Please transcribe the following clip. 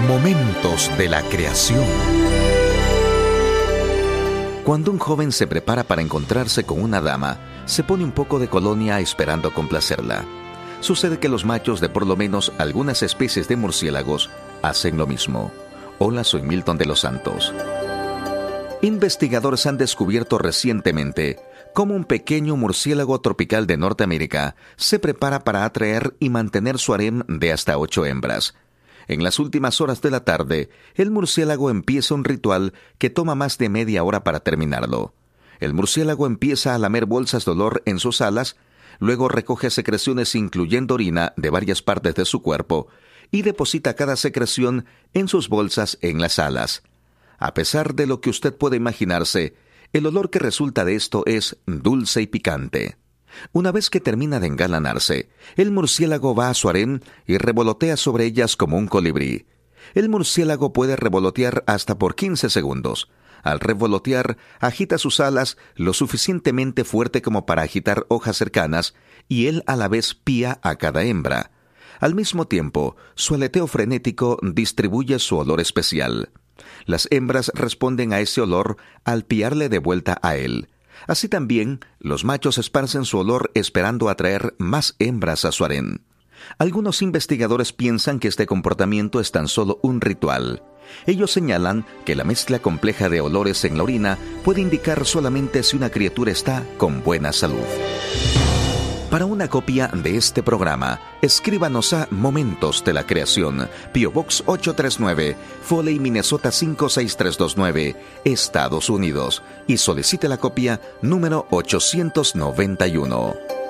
Momentos de la creación. Cuando un joven se prepara para encontrarse con una dama, se pone un poco de colonia esperando complacerla. Sucede que los machos de por lo menos algunas especies de murciélagos hacen lo mismo. Hola, soy Milton de los Santos. Investigadores han descubierto recientemente cómo un pequeño murciélago tropical de Norteamérica se prepara para atraer y mantener su harem de hasta ocho hembras. En las últimas horas de la tarde, el murciélago empieza un ritual que toma más de media hora para terminarlo. El murciélago empieza a lamer bolsas de olor en sus alas, luego recoge secreciones incluyendo orina de varias partes de su cuerpo y deposita cada secreción en sus bolsas en las alas. A pesar de lo que usted puede imaginarse, el olor que resulta de esto es dulce y picante. Una vez que termina de engalanarse, el murciélago va a su harén y revolotea sobre ellas como un colibrí. El murciélago puede revolotear hasta por 15 segundos. Al revolotear, agita sus alas lo suficientemente fuerte como para agitar hojas cercanas y él a la vez pía a cada hembra. Al mismo tiempo, su aleteo frenético distribuye su olor especial. Las hembras responden a ese olor al piarle de vuelta a él. Así también, los machos esparcen su olor esperando atraer más hembras a su harén. Algunos investigadores piensan que este comportamiento es tan solo un ritual. Ellos señalan que la mezcla compleja de olores en la orina puede indicar solamente si una criatura está con buena salud. Para una copia de este programa, escríbanos a Momentos de la Creación, Pio Box 839, Foley, Minnesota 56329, Estados Unidos, y solicite la copia número 891.